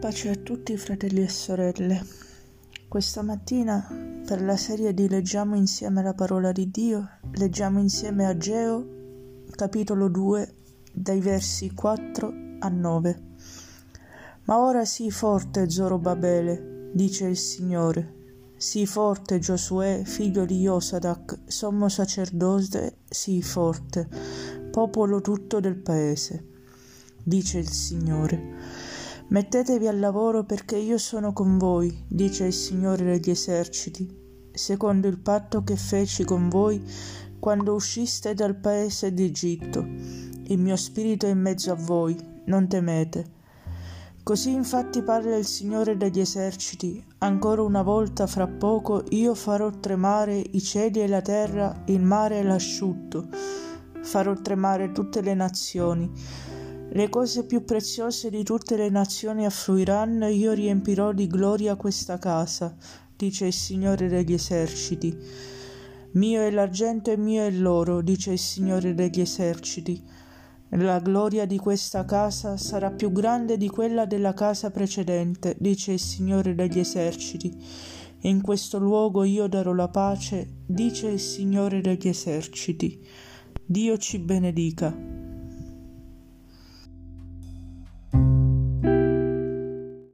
Pace a tutti fratelli e sorelle. Questa mattina per la serie di Leggiamo insieme la parola di Dio, leggiamo insieme Ageo, capitolo 2, dai versi 4 a 9. Ma ora sii forte, Zorobabele, dice il Signore. Sii forte, Giosuè, figlio di Josadak, sommo sacerdote, sii forte, popolo tutto del paese, dice il Signore Mettetevi al lavoro perché io sono con voi, dice il Signore degli eserciti, secondo il patto che feci con voi quando usciste dal paese d'Egitto. Il mio spirito è in mezzo a voi, non temete. Così infatti parla il Signore degli eserciti, ancora una volta fra poco io farò tremare i cieli e la terra, il mare e l'asciutto, farò tremare tutte le nazioni le cose più preziose di tutte le nazioni affluiranno e io riempirò di gloria questa casa, dice il Signore degli eserciti. Mio è l'argento e mio è l'oro, dice il Signore degli eserciti. La gloria di questa casa sarà più grande di quella della casa precedente, dice il Signore degli eserciti. In questo luogo io darò la pace, dice il Signore degli eserciti. Dio ci benedica.